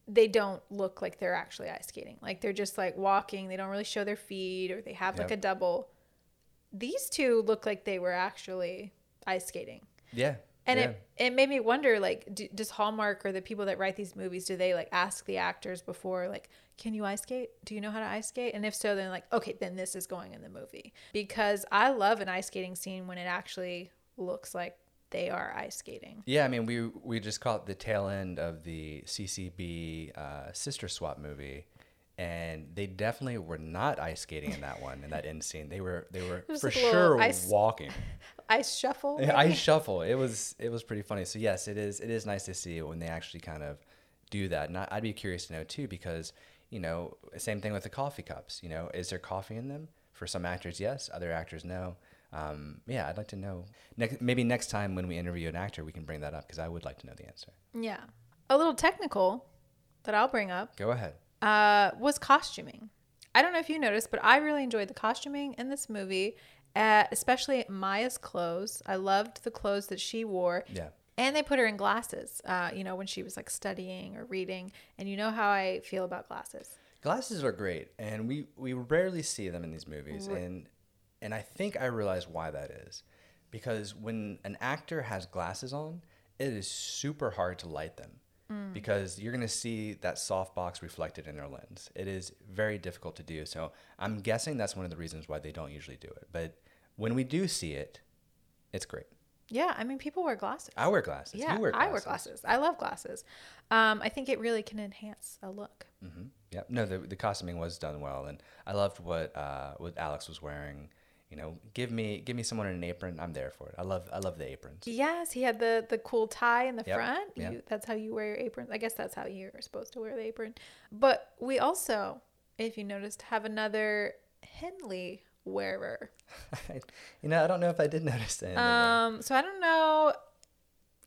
they don't look like they're actually ice skating. Like they're just like walking. They don't really show their feet, or they have like a double. These two look like they were actually ice skating yeah. And yeah. it it made me wonder like do, does hallmark or the people that write these movies do they like ask the actors before like can you ice skate? Do you know how to ice skate? And if so then like okay then this is going in the movie. Because i love an ice skating scene when it actually looks like they are ice skating. Yeah, I mean, we we just caught the tail end of the CCB uh, sister swap movie, and they definitely were not ice skating in that one in that end scene. They were they were <laughs> for like sure ice- walking. <laughs> ice shuffle Yeah, ice shuffle. It was it was pretty funny. So yes, it is it is nice to see when they actually kind of do that. And I, I'd be curious to know too because you know same thing with the coffee cups. You know, is there coffee in them? For some actors, yes. Other actors, no. Um, yeah, I'd like to know. Next, maybe next time when we interview an actor, we can bring that up because I would like to know the answer. yeah a little technical that i'll bring up Go ahead. Uh, was costuming. I don't know if you noticed, but I really enjoyed the costuming in this movie, uh, especially Maya's clothes. I loved the clothes that she wore. Yeah. And they put her in glasses, uh, you know, when she was like studying or reading. And you know how I feel about glasses. Glasses are great, and we we rarely see them in these movies, and and I think I realize why that is, because when an actor has glasses on, it is super hard to light them, because you're gonna see that softbox reflected in their lens. It is very difficult to do. So I'm guessing that's one of the reasons why they don't usually do it. But when we do see it, it's great. Yeah, I mean, people wear glasses. I wear glasses. yeah, you wear I wear glasses. I love glasses. Um, I think it really can enhance a look. hmm Yeah, no, the the costuming was done well, and I loved what uh, what Alex was wearing. You know, give me give me someone in an apron. I'm there for it. I love I love the aprons. Yes, he had the the cool tie in the Yep, front. yep. You, that's how you wear your apron. I guess that's how you're supposed to wear the apron. But we also, if you noticed, have another Henley wearer. <laughs> you know, I don't know if I did <laughs> notice that. Um, so I don't know.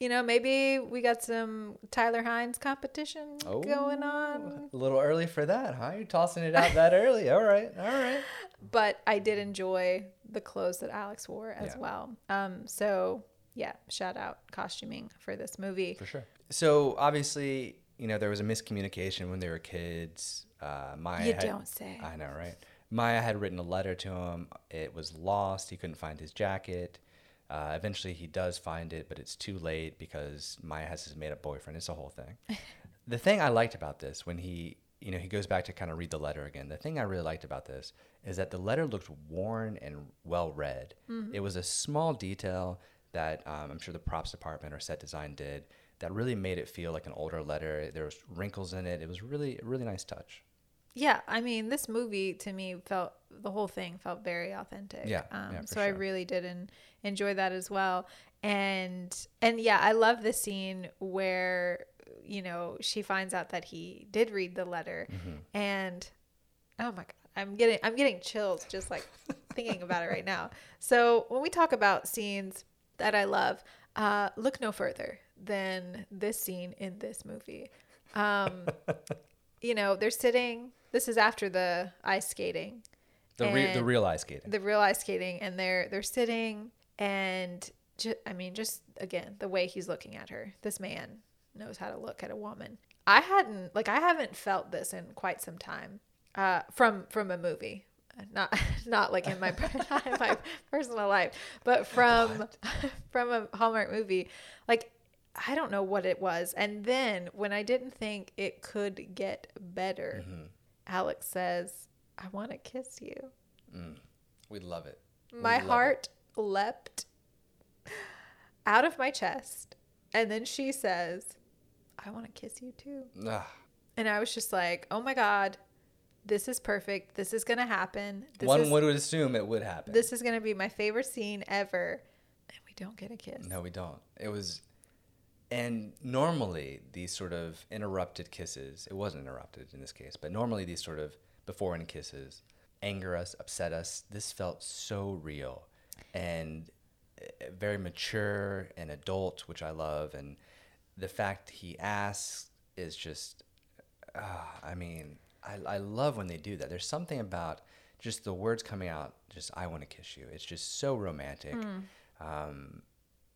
You know, maybe we got some Tyler Hynes competition going on. A little early for that, huh? You're tossing it out that early. All right, all right. <laughs> But I did enjoy the clothes that Alex wore as Yeah. well. Um, so yeah, shout out costuming for this movie. For sure. So obviously, you know, there was a miscommunication when they were kids. Uh, Maya You had- don't say. I know, right? Maya had written a letter to him. It was lost. He couldn't find his jacket. Uh, eventually, he does find it, but it's too late because Maya has his made-up boyfriend. It's a whole thing. <laughs> the thing I liked about this, when he, you know, he goes back to kind of read the letter again. The thing I really liked about this is that the letter looked worn and well read. It was a small detail that um, I'm sure the props department or set design did that really made it feel like an older letter. There was wrinkles in it. It was really, really nice touch. Yeah, I mean, this movie to me felt the whole thing felt very authentic. Yeah, um, yeah, so I really did en- enjoy that as well. And and yeah, I love the scene where you know she finds out that he did read the letter, Mm-hmm. and oh my god, I'm getting I'm getting chills just like thinking about it right now. So when we talk about scenes that I love, uh, look no further than this scene in this movie. Um, <laughs> you know, they're sitting. This is after the ice skating, The, re- the real ice skating. the real ice skating, and they're they're sitting, and ju- I mean, just again, the way he's looking at her. This man knows how to look at a woman. I hadn't like I haven't felt this in quite some time uh, from from a movie. Not <laughs> not like in my <laughs> in my personal life, but from <laughs> from a Hallmark movie. Like I don't know what it was. And then when I didn't think it could get better, Mm-hmm. Alex says, "I want to kiss you." We love it. We My love it. heart leapt out of my chest. And then she says, I want to kiss you too. Ah, And I was just like, oh my God, this is perfect. This is gonna happen. This One is, would assume it would happen. this is gonna be my favorite scene ever, and we don't get a kiss. No, we don't. It was, and normally these sort of interrupted kisses. It wasn't interrupted in this case, but normally these sort of before and kisses anger us, upset us. This felt so real, and uh, very mature and adult, which I love. And the fact he asks is just, uh, I mean, I, I love when they do that. There's something about just the words coming out, just I want to kiss you. It's just so romantic. Um,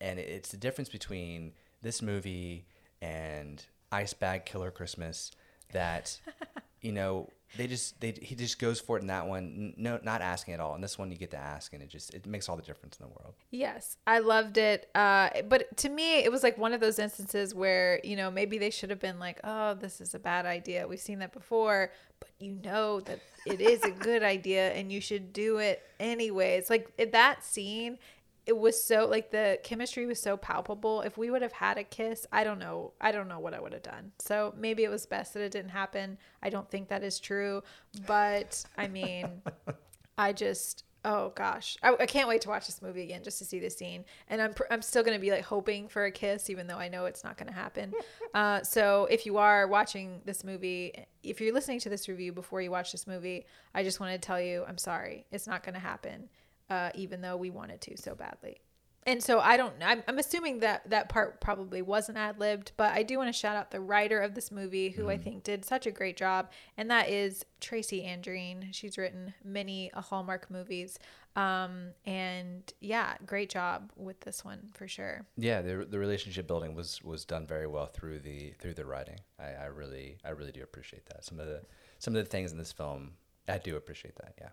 and it's the difference between this movie and Ice Bag Killer Christmas that <laughs> you know they just they he just goes for it in that one no not asking at all and this one you get to ask and it just it makes all the difference in the world Yes, I loved it. Uh, but to me, it was like one of those instances where, you know, maybe they should have been like, oh, this is a bad idea. We've seen that before, but you know that it is a good <laughs> idea and you should do it anyways. Like that scene, it was so like the chemistry was so palpable. If we would have had a kiss, I don't know. I don't know what I would have done. So maybe it was best that it didn't happen. I don't think that is true. But I mean, <laughs> I just oh gosh, I, I can't wait to watch this movie again just to see the scene. And I'm pr- I'm still gonna be like hoping for a kiss, even though I know it's not gonna happen. <laughs> uh, so if you are watching this movie, if you're listening to this review before you watch this movie, I just want to tell you I'm sorry, it's not gonna happen. Uh, even though we wanted to so badly. And so I don't. I'm, I'm assuming that that part probably wasn't ad libbed, but I do want to shout out the writer of this movie, who I think did such a great job, and that is Tracy Andreen. She's written many uh, Hallmark movies, um, and yeah, great job with this one for sure. yeah the, the relationship building was was done very well through the through the writing I, I really I really do appreciate that some of the some of the things in this film I do appreciate that yeah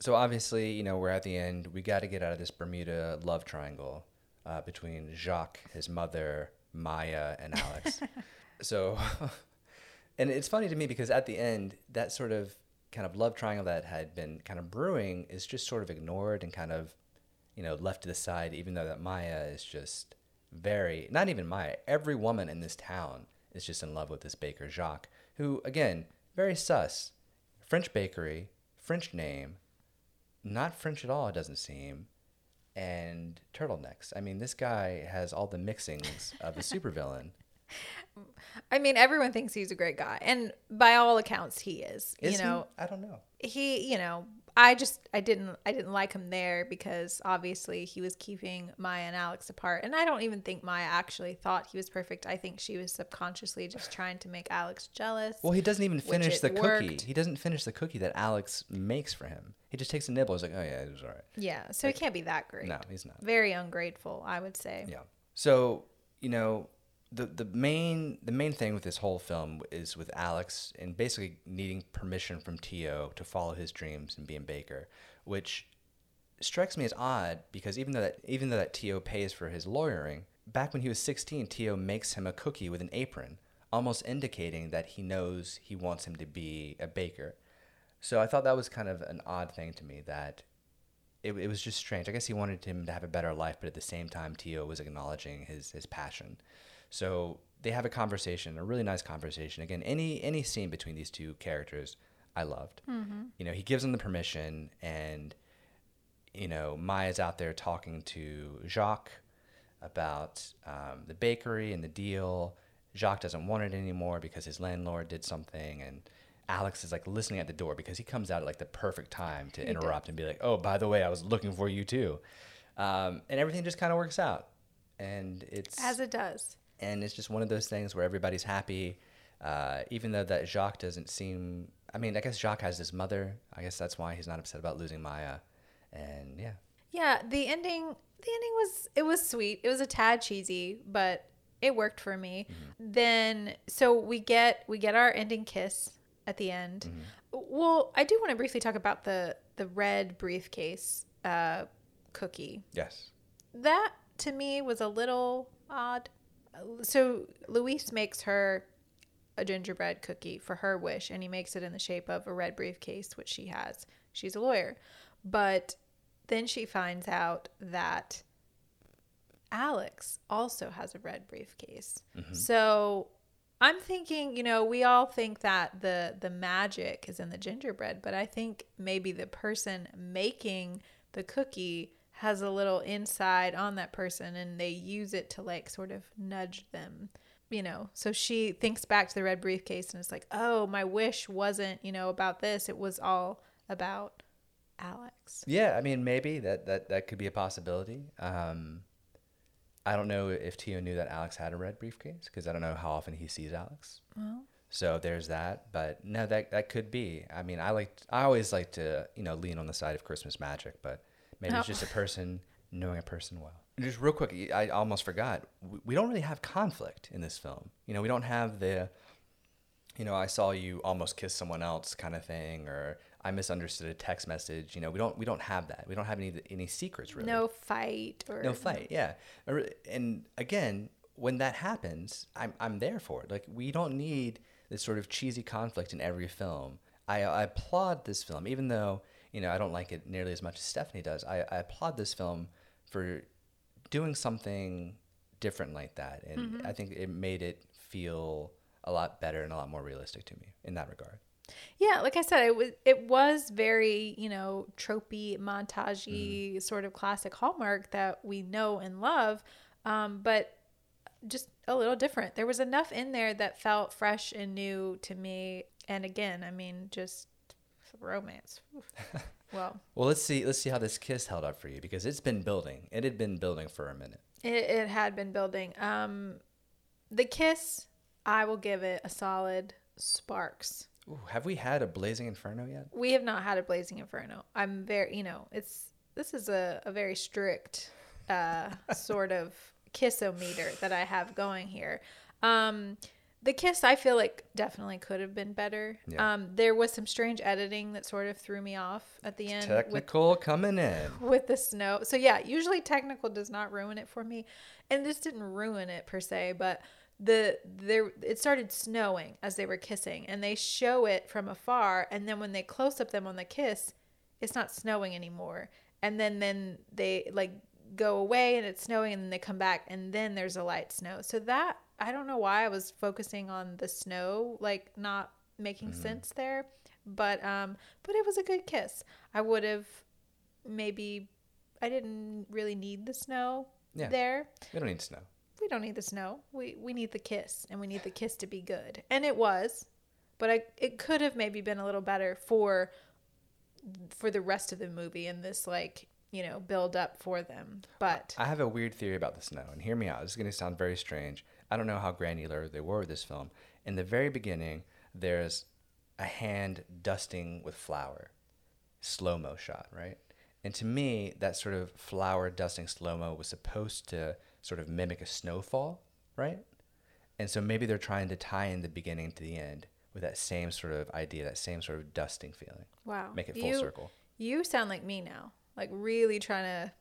so obviously you know we're at the end. We got to get out of this Bermuda love triangle uh, between Jacques his mother Maya and Alex. <laughs> So <laughs> and it's funny to me because at the end that sort of kind of love triangle that had been kind of brewing is just sort of ignored and kind of you know left to the side even though that maya is just very not even maya every woman in this town is just in love with this baker jacques who again very sus. French bakery french name not french at all it doesn't seem and turtlenecks i mean this guy has all the mixings of a supervillain <laughs> I mean, everyone thinks he's a great guy, and by all accounts, he is. is you know, he? i don't know he you know i just i didn't i didn't like him there because obviously he was keeping maya and alex apart and i don't even think maya actually thought he was perfect i think she was subconsciously just trying to make alex jealous Well, he doesn't even finish the cookie. He doesn't finish the cookie that Alex makes for him. He just takes a nibble. He's like, oh yeah, it was all right. yeah so he can't be that great No, he's not. very ungrateful i would say Yeah. So you know, the the main the main thing with this whole film is with Alex and basically needing permission from Tio to follow his dreams and be a baker, which strikes me as odd because even though that even though that Tio pays for his lawyering, back when he was 16, Tio makes him a cookie with an apron, almost indicating that he knows he wants him to be a baker. So I thought that was kind of an odd thing to me that it, it was just strange. I guess he wanted him to have a better life, but at the same time, Tio was acknowledging his his passion. So they have a conversation, a really nice conversation. Again, any any scene between these two characters, I loved. You know, he gives him the permission, and you know, Maya's out there talking to Jacques about um, the bakery and the deal. Jacques doesn't want it anymore because his landlord did something, and Alex is like listening at the door because he comes out at like the perfect time to interrupt and be like, "Oh, by the way, I was looking for you too," um, and everything just kind of works out, and it's as it does and it's just one of those things where everybody's happy, uh, even though that Jacques doesn't seem. I mean, I guess Jacques has his mother. I guess that's why he's not upset about losing Maya, and yeah, yeah the ending the ending was it was sweet. It was a tad cheesy but it worked for me. Then so we get we get our ending kiss at the end. Well i do want to briefly talk about the the red briefcase uh cookie. Yes, that to me was a little odd so luis makes her a gingerbread cookie for her wish and he makes it in the shape of a red briefcase which she has. She's a lawyer. But then she finds out that alex also has a red briefcase. Mm-hmm. So I'm thinking, you know, we all think that the the magic is in the gingerbread, but I think maybe the person making the cookie has a little inside on that person and they use it to like sort of nudge them. You know, so she thinks back to the red briefcase and it's like, "Oh, my wish wasn't, you know, about this. It was all about Alex." Yeah, I mean, maybe that that that could be a possibility. Um, I don't know if Tio knew that Alex had a red briefcase because I don't know how often he sees Alex. Well, So there's that, but no, that that could be. I mean, I like I always like to you know lean on the side of Christmas magic, but maybe it's Oh. just a person knowing a person well. Just real quick, I almost forgot. We- We don't really have conflict in this film. You know, we don't have the, you know, I saw you almost kiss someone else kind of thing, or I misunderstood a text message. You know, we don't we don't have that. We don't have any any secrets really. no fight or No fight, yeah. And again, when that happens, I'm I'm there for it. Like we don't need this sort of cheesy conflict in every film. I, I applaud this film, even though you know I don't like it nearly as much as Stephanie does. I, I applaud this film for doing something different like that, and I think it made it feel a lot better and a lot more realistic to me in that regard. Yeah, like I said, it was it was very you know tropey, montagey, Mm. sort of classic Hallmark that we know and love, um, but just a little different. There was enough in there that felt fresh and new to me. And again, I mean, just romance. <laughs> Well, Well, let's see let's see how this kiss held up for you because it's been building. It had been building for a minute. it, it had been building. Um, the kiss, I will give it a solid sparks. Ooh, have we had a blazing inferno yet? We have not had a blazing inferno. I'm very, you know, it's this is a, a very strict uh, <laughs> sort of kissometer that I have going here. Um, the kiss, I feel like definitely could have been better. Yeah. Um, there was some strange editing that sort of threw me off at the end with Technical coming in. <laughs> with the snow. So yeah, usually technical does not ruin it for me, and this didn't ruin it per se, but the there it started snowing as they were kissing, and they show it from afar, and then when they close up them on the kiss, it's not snowing anymore, and then then they like go away and it's snowing, and then they come back, and then there's a light snow. So that I don't know why I was focusing on the snow, like not making sense there, but um, but it was a good kiss. I would have maybe I didn't really need the snow Yeah. there. We don't need snow. We don't need the snow. We we need the kiss and we need the kiss to be good. And it was. But I it could have maybe been a little better for for the rest of the movie and this like, you know, build up for them. But I have a weird theory about the snow, and hear me out. This is going to sound very strange. I don't know how granular they were with this film. In the very beginning, there's a hand dusting with flour, slow mo shot, right? And to me, that sort of flour dusting slow mo was supposed to sort of mimic a snowfall, right? And so maybe they're trying to tie in the beginning to the end with that same sort of idea, that same sort of dusting feeling. wow. Make it full you, circle. You sound like me now. Like really trying to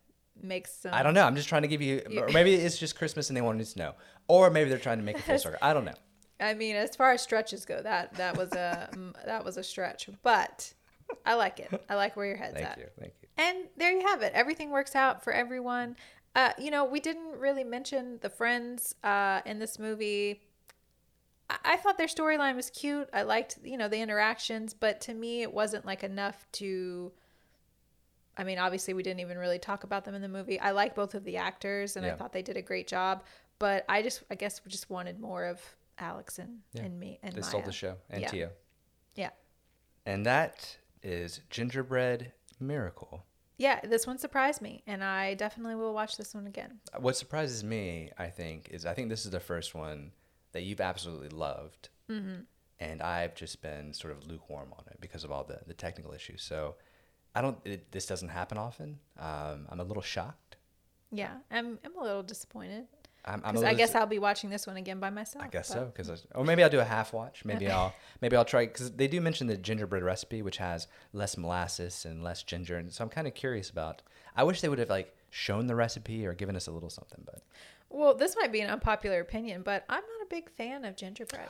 make some I don't know. I'm just trying to give you, <laughs> or maybe it's just Christmas and they wanted to know, or maybe they're trying to make it full <laughs> circle. I don't know. I mean, as far as stretches go, that that was a <laughs> that was a stretch, but I like it. I like where your head's Thank at. Thank you, thank you. And there you have it. Everything works out for everyone. Uh, you know, we didn't really mention the friends uh, in this movie. I, I thought their storyline was cute. I liked, you know, the interactions, but to me, it wasn't like enough to. I mean, obviously, we didn't even really talk about them in the movie. I like both of the actors, and I thought they did a great job. But I just, I guess, we just wanted more of Alex and, Yeah. and me and They Maya. stole the show and Yeah. Tio, Yeah. and that is Gingerbread Miracle. Yeah, this one surprised me, and I definitely will watch this one again. What surprises me, I think, is I think this is the first one that you've absolutely loved, Mm-hmm. and I've just been sort of lukewarm on it because of all the the technical issues. So, I don't. It, this doesn't happen often. Um, I'm a little shocked. Yeah, I'm I'm a little disappointed I'm, I'm I guess I'll be watching this one again by myself. I guess but- so, because or maybe I'll do a half watch. Maybe I'll maybe I'll try because they do mention the gingerbread recipe, which has less molasses and less ginger, and so I'm kind of curious about. I wish they would have like shown the recipe or given us a little something, but Well, this might be an unpopular opinion, but I'm not a big fan of gingerbread.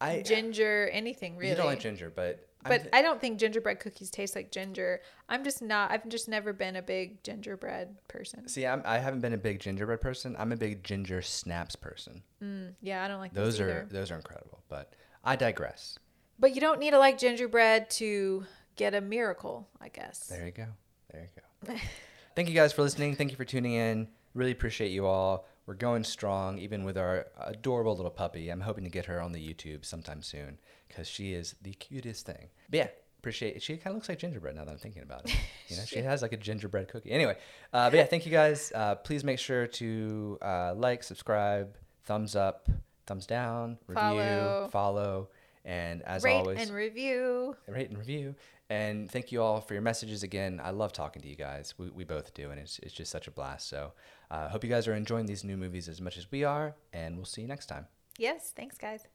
I Ginger, anything really. you don't like ginger, but But I don't think gingerbread cookies taste like ginger. I'm just not. I've just never been a big gingerbread person. See, I'm, I haven't been a big gingerbread person. I'm a big ginger snaps person. Mm, yeah, I don't like Those those are either. those are incredible. But I digress. But you don't need to like gingerbread to get a miracle, I guess. There you go. There you go. <laughs> Thank you guys for listening. Thank you for tuning in. Really appreciate you all. We're going strong, even with our adorable little puppy. I'm hoping to get her on the YouTube sometime soon because she is the cutest thing. But yeah, appreciate it. She kind of looks like gingerbread now that I'm thinking about it. <laughs> You know, she has like a gingerbread cookie. Anyway, uh, but yeah, thank you guys. Uh, please make sure to uh, like, subscribe, thumbs up, thumbs down, review, Follow. follow, and as Rate always, and review. rate and review. And thank you all for your messages again. I love talking to you guys. We, we both do, and it's, it's just such a blast. So I uh, hope you guys are enjoying these new movies as much as we are, and we'll see you next time. Yes, thanks, guys.